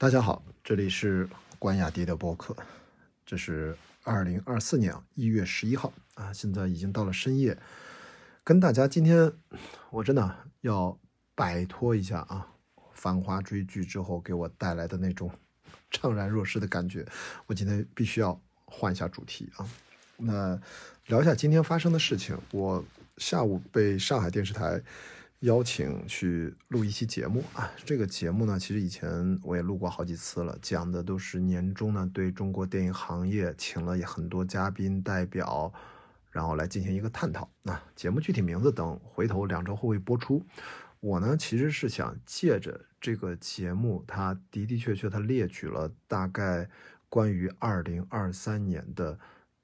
大家好，这里是关雅迪的播客，这是二零二四年一月十一号啊，现在已经到了深夜，跟大家今天我真的要摆脱一下啊，繁花追剧之后给我带来的那种怅然若失的感觉，我今天必须要换一下主题啊，那聊一下今天发生的事情。我下午被上海电视台。邀请去录一期节目啊，这个节目呢，其实以前我也录过好几次了，讲的都是年终呢对中国电影行业请了很多嘉宾代表，然后来进行一个探讨。那节目具体名字等回头两周后会播出。我呢其实是想借着这个节目，它的的确确它列举了大概关于二零二三年的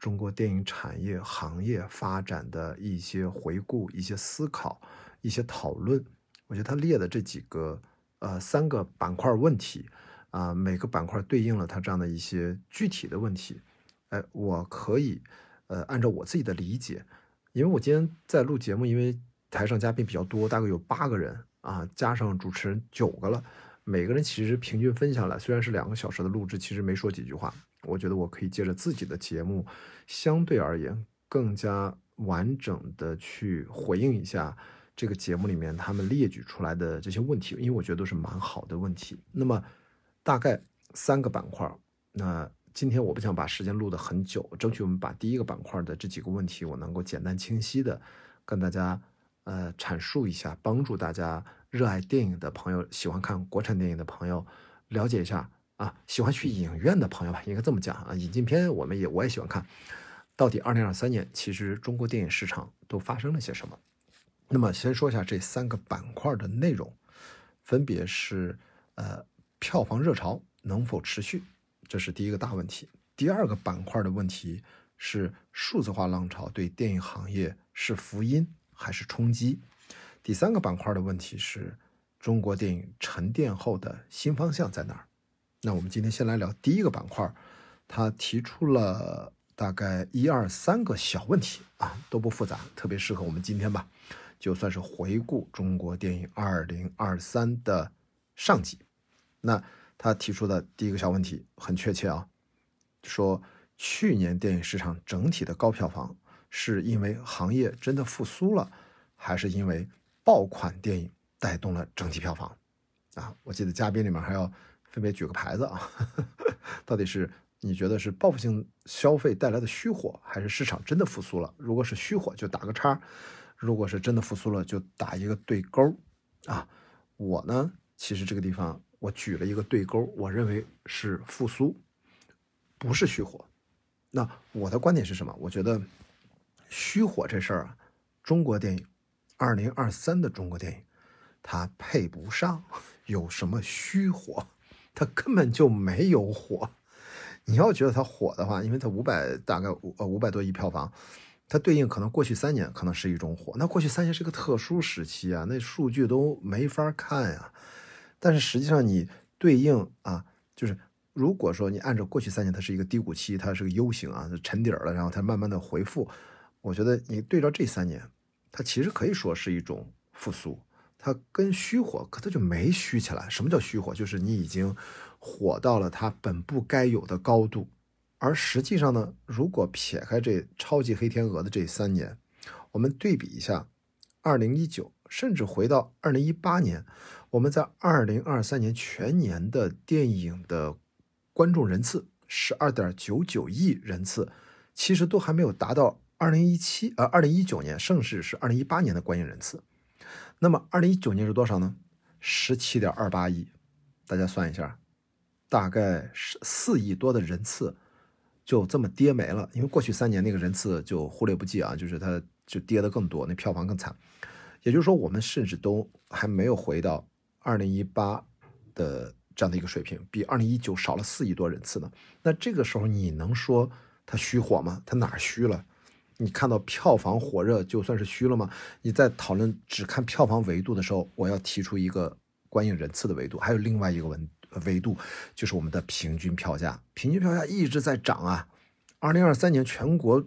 中国电影产业行业发展的一些回顾、一些思考。一些讨论，我觉得他列的这几个呃三个板块问题啊，每个板块对应了他这样的一些具体的问题，哎，我可以呃按照我自己的理解，因为我今天在录节目，因为台上嘉宾比较多，大概有八个人啊，加上主持人九个了，每个人其实平均分下来，虽然是两个小时的录制，其实没说几句话，我觉得我可以借着自己的节目，相对而言更加完整的去回应一下。这个节目里面他们列举出来的这些问题，因为我觉得都是蛮好的问题。那么大概三个板块，那今天我不想把时间录得很久，争取我们把第一个板块的这几个问题，我能够简单清晰的跟大家呃阐述一下，帮助大家热爱电影的朋友、喜欢看国产电影的朋友了解一下啊，喜欢去影院的朋友吧，应该这么讲啊，引进片我们也我也喜欢看，到底二零二三年其实中国电影市场都发生了些什么？那么先说一下这三个板块的内容，分别是呃票房热潮能否持续，这是第一个大问题。第二个板块的问题是数字化浪潮对电影行业是福音还是冲击？第三个板块的问题是中国电影沉淀后的新方向在哪儿？那我们今天先来聊第一个板块，他提出了大概一二三个小问题啊，都不复杂，特别适合我们今天吧。就算是回顾中国电影二零二三的上集，那他提出的第一个小问题很确切啊，说去年电影市场整体的高票房是因为行业真的复苏了，还是因为爆款电影带动了整体票房？啊，我记得嘉宾里面还要分别举个牌子啊，到底是你觉得是报复性消费带来的虚火，还是市场真的复苏了？如果是虚火，就打个叉。如果是真的复苏了，就打一个对勾啊！我呢，其实这个地方我举了一个对勾，我认为是复苏，不是虚火。那我的观点是什么？我觉得虚火这事儿啊，中国电影，二零二三的中国电影，它配不上有什么虚火，它根本就没有火。你要觉得它火的话，因为它五百大概五呃五百多亿票房。它对应可能过去三年可能是一种火，那过去三年是个特殊时期啊，那数据都没法看呀。但是实际上你对应啊，就是如果说你按照过去三年它是一个低谷期，它是个 U 型啊，沉底了，然后它慢慢的回复，我觉得你对照这三年，它其实可以说是一种复苏。它跟虚火可它就没虚起来。什么叫虚火？就是你已经火到了它本不该有的高度。而实际上呢，如果撇开这超级黑天鹅的这三年，我们对比一下，二零一九，甚至回到二零一八年，我们在二零二三年全年的电影的观众人次十二点九九亿人次，其实都还没有达到二零一七呃二零一九年盛世是二零一八年的观影人次。那么二零一九年是多少呢？十七点二八亿，大家算一下，大概是四亿多的人次。就这么跌没了，因为过去三年那个人次就忽略不计啊，就是它就跌得更多，那票房更惨。也就是说，我们甚至都还没有回到二零一八的这样的一个水平，比二零一九少了四亿多人次呢。那这个时候你能说它虚火吗？它哪虚了？你看到票房火热就算是虚了吗？你在讨论只看票房维度的时候，我要提出一个观影人次的维度，还有另外一个文维度就是我们的平均票价，平均票价一直在涨啊。二零二三年全国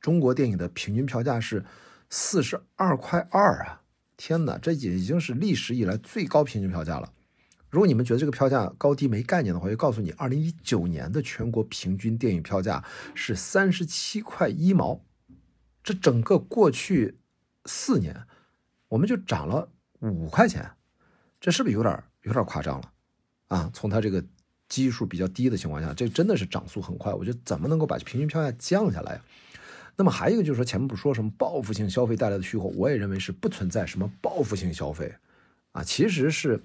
中国电影的平均票价是四十二块二啊！天哪，这已经是历史以来最高平均票价了。如果你们觉得这个票价高低没概念的话，就告诉你，二零一九年的全国平均电影票价是三十七块一毛，这整个过去四年，我们就涨了五块钱，这是不是有点有点夸张了？啊，从它这个基数比较低的情况下，这真的是涨速很快。我觉得怎么能够把平均票价降下来？那么还有一个就是说，前面不说什么报复性消费带来的虚火，我也认为是不存在什么报复性消费，啊，其实是。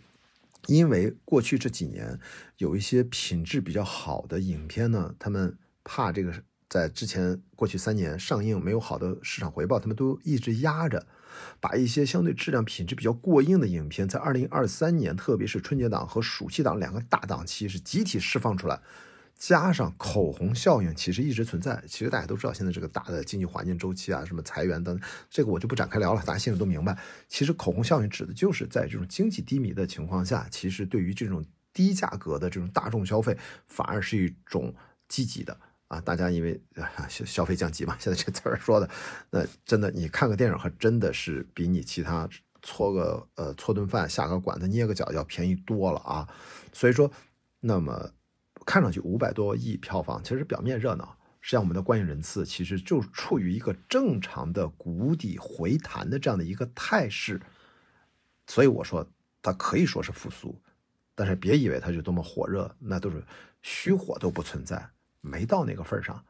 因为过去这几年有一些品质比较好的影片呢，他们怕这个在之前过去三年上映没有好的市场回报，他们都一直压着，把一些相对质量品质比较过硬的影片，在二零二三年，特别是春节档和暑期档两个大档期是集体释放出来。加上口红效应，其实一直存在。其实大家都知道，现在这个大的经济环境周期啊，什么裁员等，这个我就不展开聊了，大家心里都明白。其实口红效应指的就是在这种经济低迷的情况下，其实对于这种低价格的这种大众消费，反而是一种积极的啊。大家因为消消费降级嘛，现在这词儿说的，那真的你看个电影，还真的是比你其他搓个呃搓顿饭、下个馆子、捏个脚要便宜多了啊。所以说，那么。看上去五百多亿票房，其实表面热闹，实际上我们的观影人次其实就处于一个正常的谷底回弹的这样的一个态势，所以我说它可以说是复苏，但是别以为它就多么火热，那都是虚火都不存在，没到那个份上。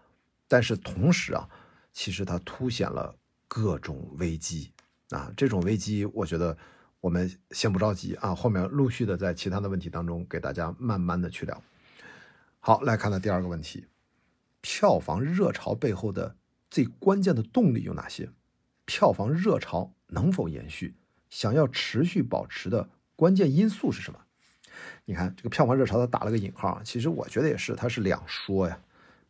但是同时啊，其实它凸显了各种危机啊，这种危机我觉得我们先不着急啊，后面陆续的在其他的问题当中给大家慢慢的去聊。好，来看到第二个问题，票房热潮背后的最关键的动力有哪些？票房热潮能否延续？想要持续保持的关键因素是什么？你看这个票房热潮，它打了个引号，其实我觉得也是，它是两说呀。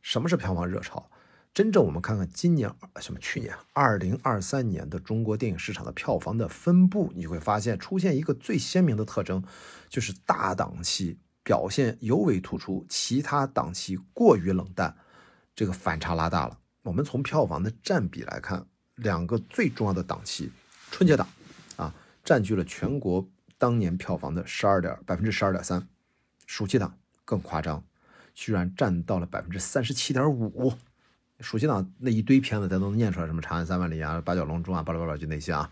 什么是票房热潮？真正我们看看今年什么去年二零二三年的中国电影市场的票房的分布，你会发现出现一个最鲜明的特征，就是大档期。表现尤为突出，其他档期过于冷淡，这个反差拉大了。我们从票房的占比来看，两个最重要的档期，春节档啊，占据了全国当年票房的十二点百分之十二点三，暑期档更夸张，居然占到了百分之三十七点五。暑期档那一堆片子，咱都能念出来，什么《长安三万里》啊，《八角笼中》啊，巴拉巴拉就那些啊。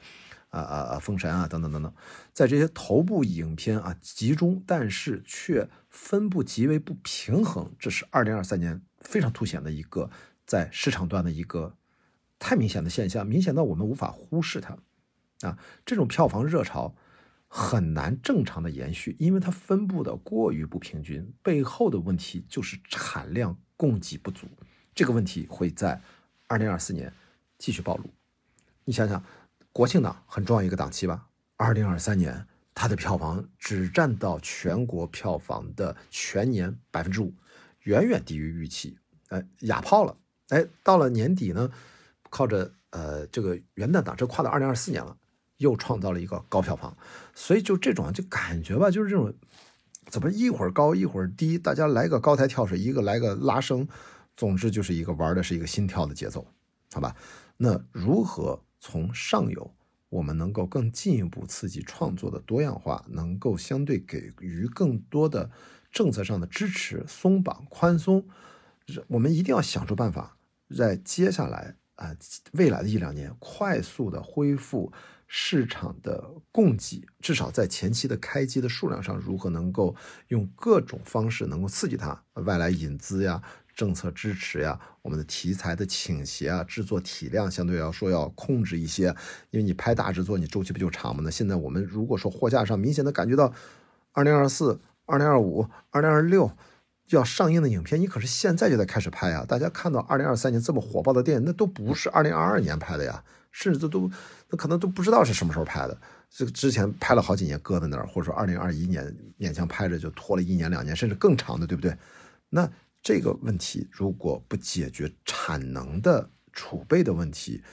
啊啊啊！封神啊，等等等等，在这些头部影片啊集中，但是却分布极为不平衡，这是二零二三年非常凸显的一个在市场端的一个太明显的现象，明显到我们无法忽视它。啊，这种票房热潮很难正常的延续，因为它分布的过于不平均，背后的问题就是产量供给不足，这个问题会在二零二四年继续暴露。你想想。国庆档很重要一个档期吧，二零二三年它的票房只占到全国票房的全年百分之五，远远低于预期，哎，哑炮了。哎，到了年底呢，靠着呃这个元旦档，这跨到二零二四年了，又创造了一个高票房。所以就这种就感觉吧，就是这种怎么一会儿高一会儿低，大家来个高台跳水，一个来个拉升，总之就是一个玩的是一个心跳的节奏，好吧？那如何？从上游，我们能够更进一步刺激创作的多样化，能够相对给予更多的政策上的支持、松绑、宽松。我们一定要想出办法，在接下来啊未来的一两年，快速的恢复市场的供给，至少在前期的开机的数量上，如何能够用各种方式能够刺激它，外来引资呀。政策支持呀，我们的题材的倾斜啊，制作体量相对要说要控制一些，因为你拍大制作，你周期不就长吗？那现在我们如果说货架上明显的感觉到，二零二四、二零二五、二零二六要上映的影片，你可是现在就在开始拍啊！大家看到二零二三年这么火爆的电影，那都不是二零二二年拍的呀，甚至都都那可能都不知道是什么时候拍的，这个之前拍了好几年搁在那儿，或者说二零二一年勉强拍着就拖了一年两年，甚至更长的，对不对？那。这个问题如果不解决产能的储备的问题，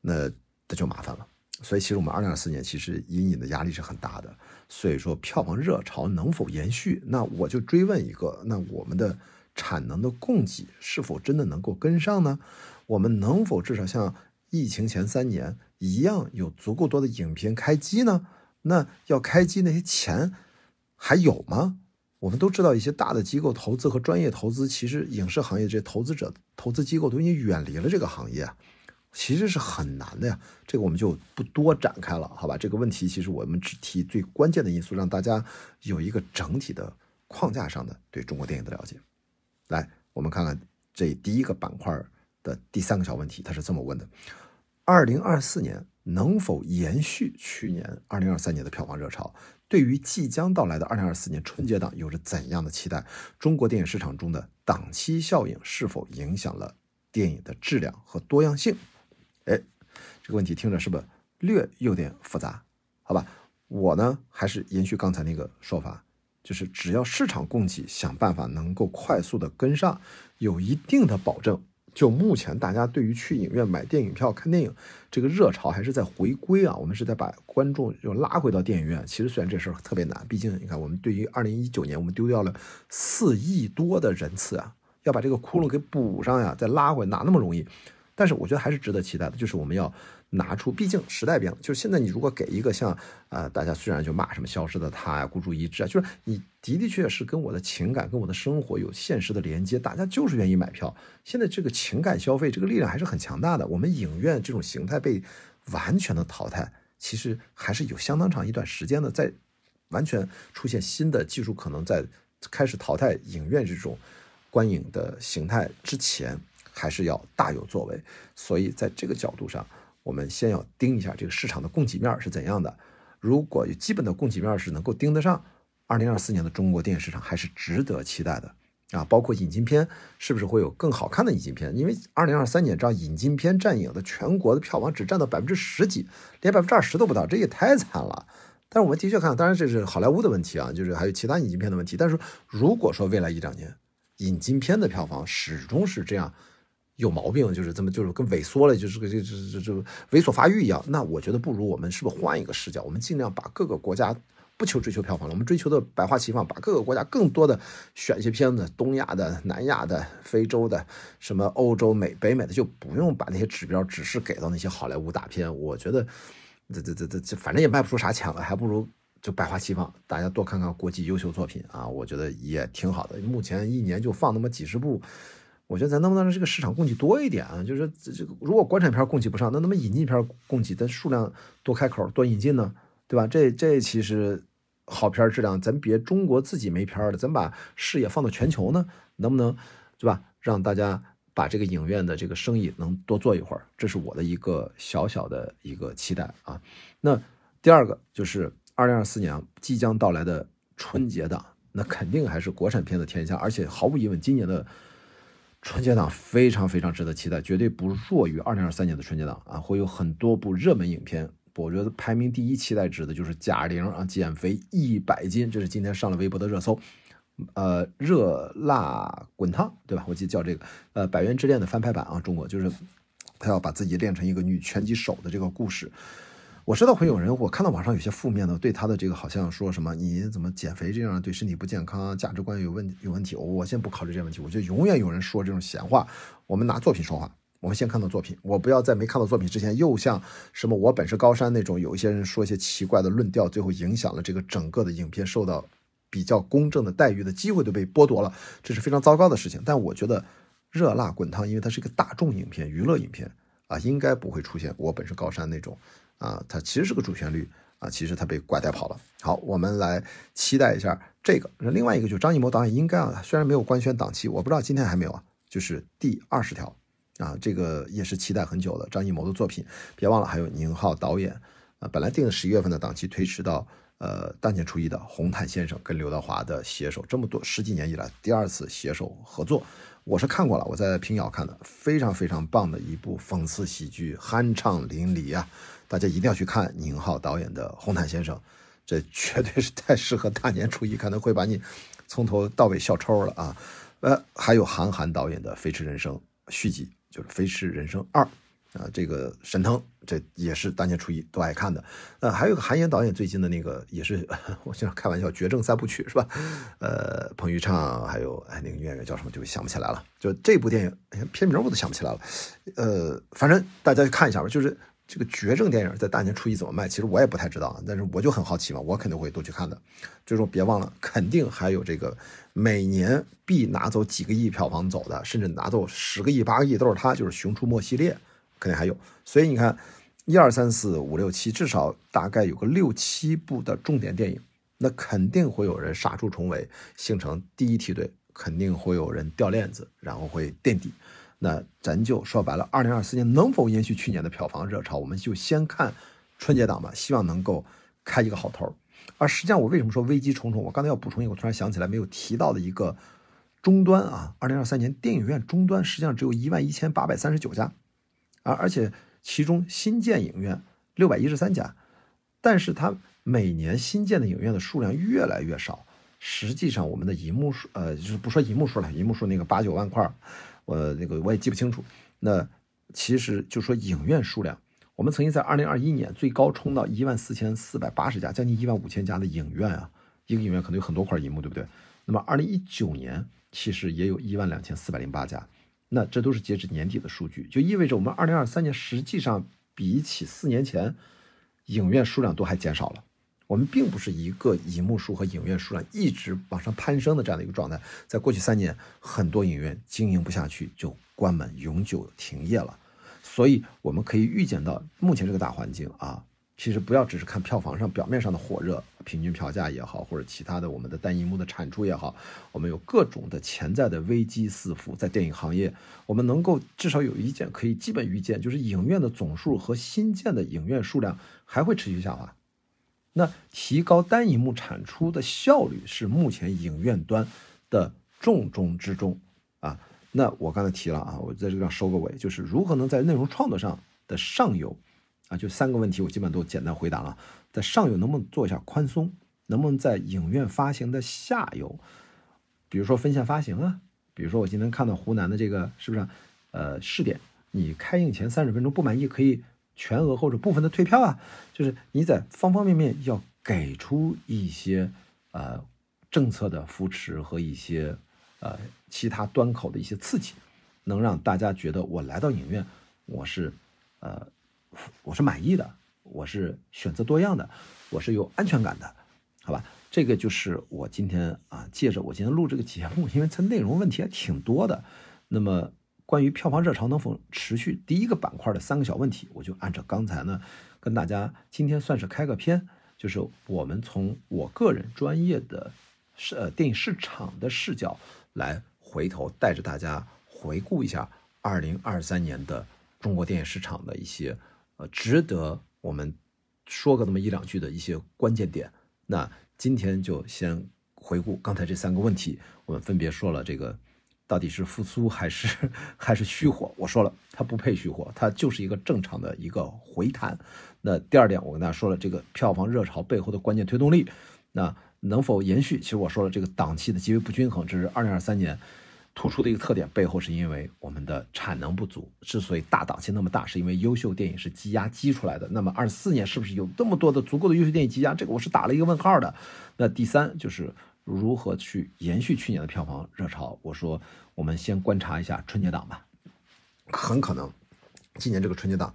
那那就麻烦了。所以，其实我们二零二四年其实隐隐的压力是很大的。所以说，票房热潮能否延续？那我就追问一个：那我们的产能的供给是否真的能够跟上呢？我们能否至少像疫情前三年一样有足够多的影片开机呢？那要开机那些钱还有吗？我们都知道，一些大的机构投资和专业投资，其实影视行业这些投资者、投资机构都已经远离了这个行业，其实是很难的呀。这个我们就不多展开了，好吧？这个问题其实我们只提最关键的因素，让大家有一个整体的框架上的对中国电影的了解。来，我们看看这第一个板块的第三个小问题，他是这么问的：二零二四年能否延续去年二零二三年的票房热潮？对于即将到来的二零二四年春节档有着怎样的期待？中国电影市场中的档期效应是否影响了电影的质量和多样性？哎，这个问题听着是不是略有点复杂？好吧，我呢还是延续刚才那个说法，就是只要市场供给想办法能够快速的跟上，有一定的保证。就目前大家对于去影院买电影票看电影这个热潮还是在回归啊，我们是在把观众又拉回到电影院。其实虽然这事儿特别难，毕竟你看我们对于二零一九年我们丢掉了四亿多的人次啊，要把这个窟窿给补上呀，再拉回哪那么容易？但是我觉得还是值得期待的，就是我们要。拿出，毕竟时代变了，就是现在你如果给一个像，呃，大家虽然就骂什么消失的他呀、孤注一掷啊，就是你的的确确是跟我的情感、跟我的生活有现实的连接，大家就是愿意买票。现在这个情感消费这个力量还是很强大的，我们影院这种形态被完全的淘汰，其实还是有相当长一段时间的，在完全出现新的技术可能在开始淘汰影院这种观影的形态之前，还是要大有作为。所以在这个角度上。我们先要盯一下这个市场的供给面是怎样的。如果有基本的供给面是能够盯得上，二零二四年的中国电影市场还是值得期待的啊！包括引进片是不是会有更好看的引进片？因为二零二三年，这样引进片占影的全国的票房只占到百分之十几，连百分之二十都不到，这也太惨了。但是我们的确看，当然这是好莱坞的问题啊，就是还有其他引进片的问题。但是如果说未来一两年引进片的票房始终是这样。有毛病，就是这么，就是跟萎缩了，就是个这这这这猥琐发育一样。那我觉得不如我们是不是换一个视角？我们尽量把各个国家不求追求票房了，我们追求的百花齐放，把各个国家更多的选一些片子，东亚的、南亚的、非洲的、什么欧洲、美、北美的，就不用把那些指标只是给到那些好莱坞大片。我觉得这这这这这反正也卖不出啥钱了，还不如就百花齐放，大家多看看国际优秀作品啊，我觉得也挺好的。目前一年就放那么几十部。我觉得咱能不能让这个市场供给多一点啊？就是这这个，如果国产片供给不上，那那么引进片供给的数量多开口多引进呢，对吧？这这其实好片质量，咱别中国自己没片了，咱把视野放到全球呢，能不能，对吧？让大家把这个影院的这个生意能多做一会儿，这是我的一个小小的一个期待啊。那第二个就是二零二四年即将到来的春节档，那肯定还是国产片的天下，而且毫无疑问，今年的。春节档非常非常值得期待，绝对不弱于二零二三年的春节档啊！会有很多部热门影片，我觉得排名第一期待值的就是贾玲啊，减肥一百斤，这是今天上了微博的热搜。呃，热辣滚烫，对吧？我记得叫这个。呃，百元之恋的翻拍版啊，中国就是她要把自己练成一个女拳击手的这个故事。我知道会有人，我看到网上有些负面的，对他的这个好像说什么你怎么减肥这样对身体不健康，价值观有问有问题。我先不考虑这些问题，我觉得永远有人说这种闲话。我们拿作品说话，我们先看到作品，我不要在没看到作品之前，又像什么我本是高山那种，有一些人说一些奇怪的论调，最后影响了这个整个的影片受到比较公正的待遇的机会都被剥夺了，这是非常糟糕的事情。但我觉得热辣滚烫，因为它是一个大众影片、娱乐影片啊，应该不会出现我本是高山那种。啊，它其实是个主旋律啊，其实它被拐带跑了。好，我们来期待一下这个。那另外一个就是张艺谋导演应该啊，虽然没有官宣档期，我不知道今天还没有啊，就是第二十条啊，这个也是期待很久的张艺谋的作品。别忘了还有宁浩导演啊，本来定的十一月份的档期推迟到呃大年初一的《红毯先生》跟刘德华的携手，这么多十几年以来第二次携手合作。我是看过了，我在平遥看的，非常非常棒的一部讽刺喜剧，酣畅淋漓啊！大家一定要去看宁浩导演的《红毯先生》，这绝对是太适合大年初一看，能会把你从头到尾笑抽了啊！呃，还有韩寒导演的《飞驰人生》续集，就是《飞驰人生二》。啊，这个沈腾，这也是大年初一都爱看的。呃，还有个韩延导演最近的那个，也是我经常开玩笑，绝症三部曲是吧？呃，彭昱畅，还有哎那个女演员叫什么，就想不起来了。就这部电影，片名我都想不起来了。呃，反正大家去看一下吧。就是这个绝症电影在大年初一怎么卖？其实我也不太知道，但是我就很好奇嘛，我肯定会都去看的。就是说，别忘了，肯定还有这个每年必拿走几个亿票房走的，甚至拿走十个亿、八个亿都是他，就是《熊出没》系列肯定还有。所以你看，一二三四五六七，至少大概有个六七部的重点电影，那肯定会有人杀出重围，形成第一梯队，肯定会有人掉链子，然后会垫底。那咱就说白了，二零二四年能否延续去年的票房热潮，我们就先看春节档吧，希望能够开一个好头。而实际上，我为什么说危机重重？我刚才要补充一个，我突然想起来没有提到的一个终端啊，二零二三年电影院终端实际上只有一万一千八百三十九家，而而且其中新建影院六百一十三家，但是它每年新建的影院的数量越来越少。实际上，我们的银幕数，呃，就是不说银幕数了，银幕数那个八九万块。呃那个我也记不清楚。那其实就说影院数量，我们曾经在二零二一年最高冲到一万四千四百八十家，将近一万五千家的影院啊，一个影院可能有很多块银幕，对不对？那么二零一九年其实也有一万两千四百零八家，那这都是截止年底的数据，就意味着我们二零二三年实际上比起四年前，影院数量都还减少了。我们并不是一个银幕数和影院数量一直往上攀升的这样的一个状态，在过去三年，很多影院经营不下去就关门、永久停业了。所以我们可以预见到，目前这个大环境啊，其实不要只是看票房上表面上的火热，平均票价也好，或者其他的我们的单银幕的产出也好，我们有各种的潜在的危机四伏。在电影行业，我们能够至少有一件可以基本预见，就是影院的总数和新建的影院数量还会持续下滑。那提高单银幕产出的效率是目前影院端的重中之重啊。那我刚才提了啊，我在这个上收个尾，就是如何能在内容创作上的上游啊，就三个问题，我基本都简单回答了。在上游能不能做一下宽松？能不能在影院发行的下游，比如说分线发行啊？比如说我今天看到湖南的这个是不是呃试点？你开映前三十分钟不满意可以。全额或者部分的退票啊，就是你在方方面面要给出一些呃政策的扶持和一些呃其他端口的一些刺激，能让大家觉得我来到影院我是呃我是满意的，我是选择多样的，我是有安全感的，好吧？这个就是我今天啊借着我今天录这个节目，因为它内容问题还挺多的，那么。关于票房热潮能否持续，第一个板块的三个小问题，我就按照刚才呢，跟大家今天算是开个篇，就是我们从我个人专业的市呃电影市场的视角来回头带着大家回顾一下二零二三年的中国电影市场的一些呃值得我们说个那么一两句的一些关键点。那今天就先回顾刚才这三个问题，我们分别说了这个。到底是复苏还是还是虚火？我说了，它不配虚火，它就是一个正常的一个回弹。那第二点，我跟大家说了，这个票房热潮背后的关键推动力，那能否延续？其实我说了，这个档期的极为不均衡，这是二零二三年突出的一个特点。背后是因为我们的产能不足。之所以大档期那么大，是因为优秀电影是积压积出来的。那么二四年是不是有这么多的足够的优秀电影积压？这个我是打了一个问号的。那第三就是。如何去延续去年的票房热潮？我说，我们先观察一下春节档吧。很可能，今年这个春节档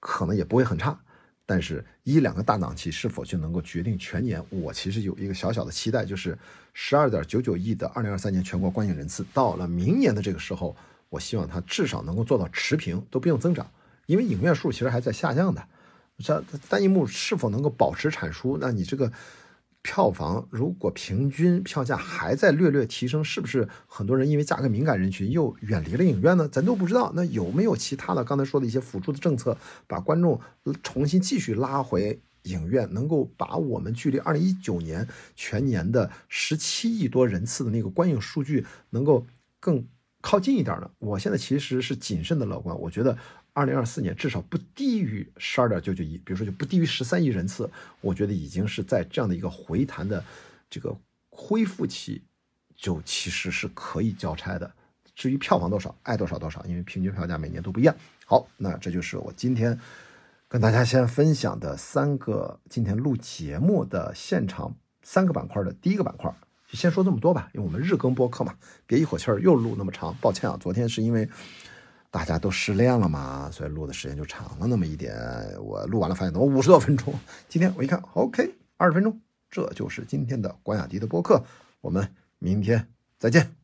可能也不会很差，但是一两个大档期是否就能够决定全年？我其实有一个小小的期待，就是十二点九九亿的二零二三年全国观影人次，到了明年的这个时候，我希望它至少能够做到持平，都不用增长，因为影院数其实还在下降的。这单一幕是否能够保持产出？那你这个。票房如果平均票价还在略略提升，是不是很多人因为价格敏感人群又远离了影院呢？咱都不知道。那有没有其他的刚才说的一些辅助的政策，把观众重新继续拉回影院，能够把我们距离二零一九年全年的十七亿多人次的那个观影数据能够更靠近一点呢？我现在其实是谨慎的乐观，我觉得。二零二四年至少不低于十二点九九亿，比如说就不低于十三亿人次，我觉得已经是在这样的一个回弹的这个恢复期，就其实是可以交差的。至于票房多少，爱多少多少，因为平均票价每年都不一样。好，那这就是我今天跟大家先分享的三个今天录节目的现场三个板块的第一个板块，就先说这么多吧，因为我们日更播客嘛，别一口气儿又录那么长，抱歉啊，昨天是因为。大家都失恋了嘛，所以录的时间就长了那么一点。我录完了发现怎么五十多分钟？今天我一看，OK，二十分钟，这就是今天的关雅迪的播客。我们明天再见。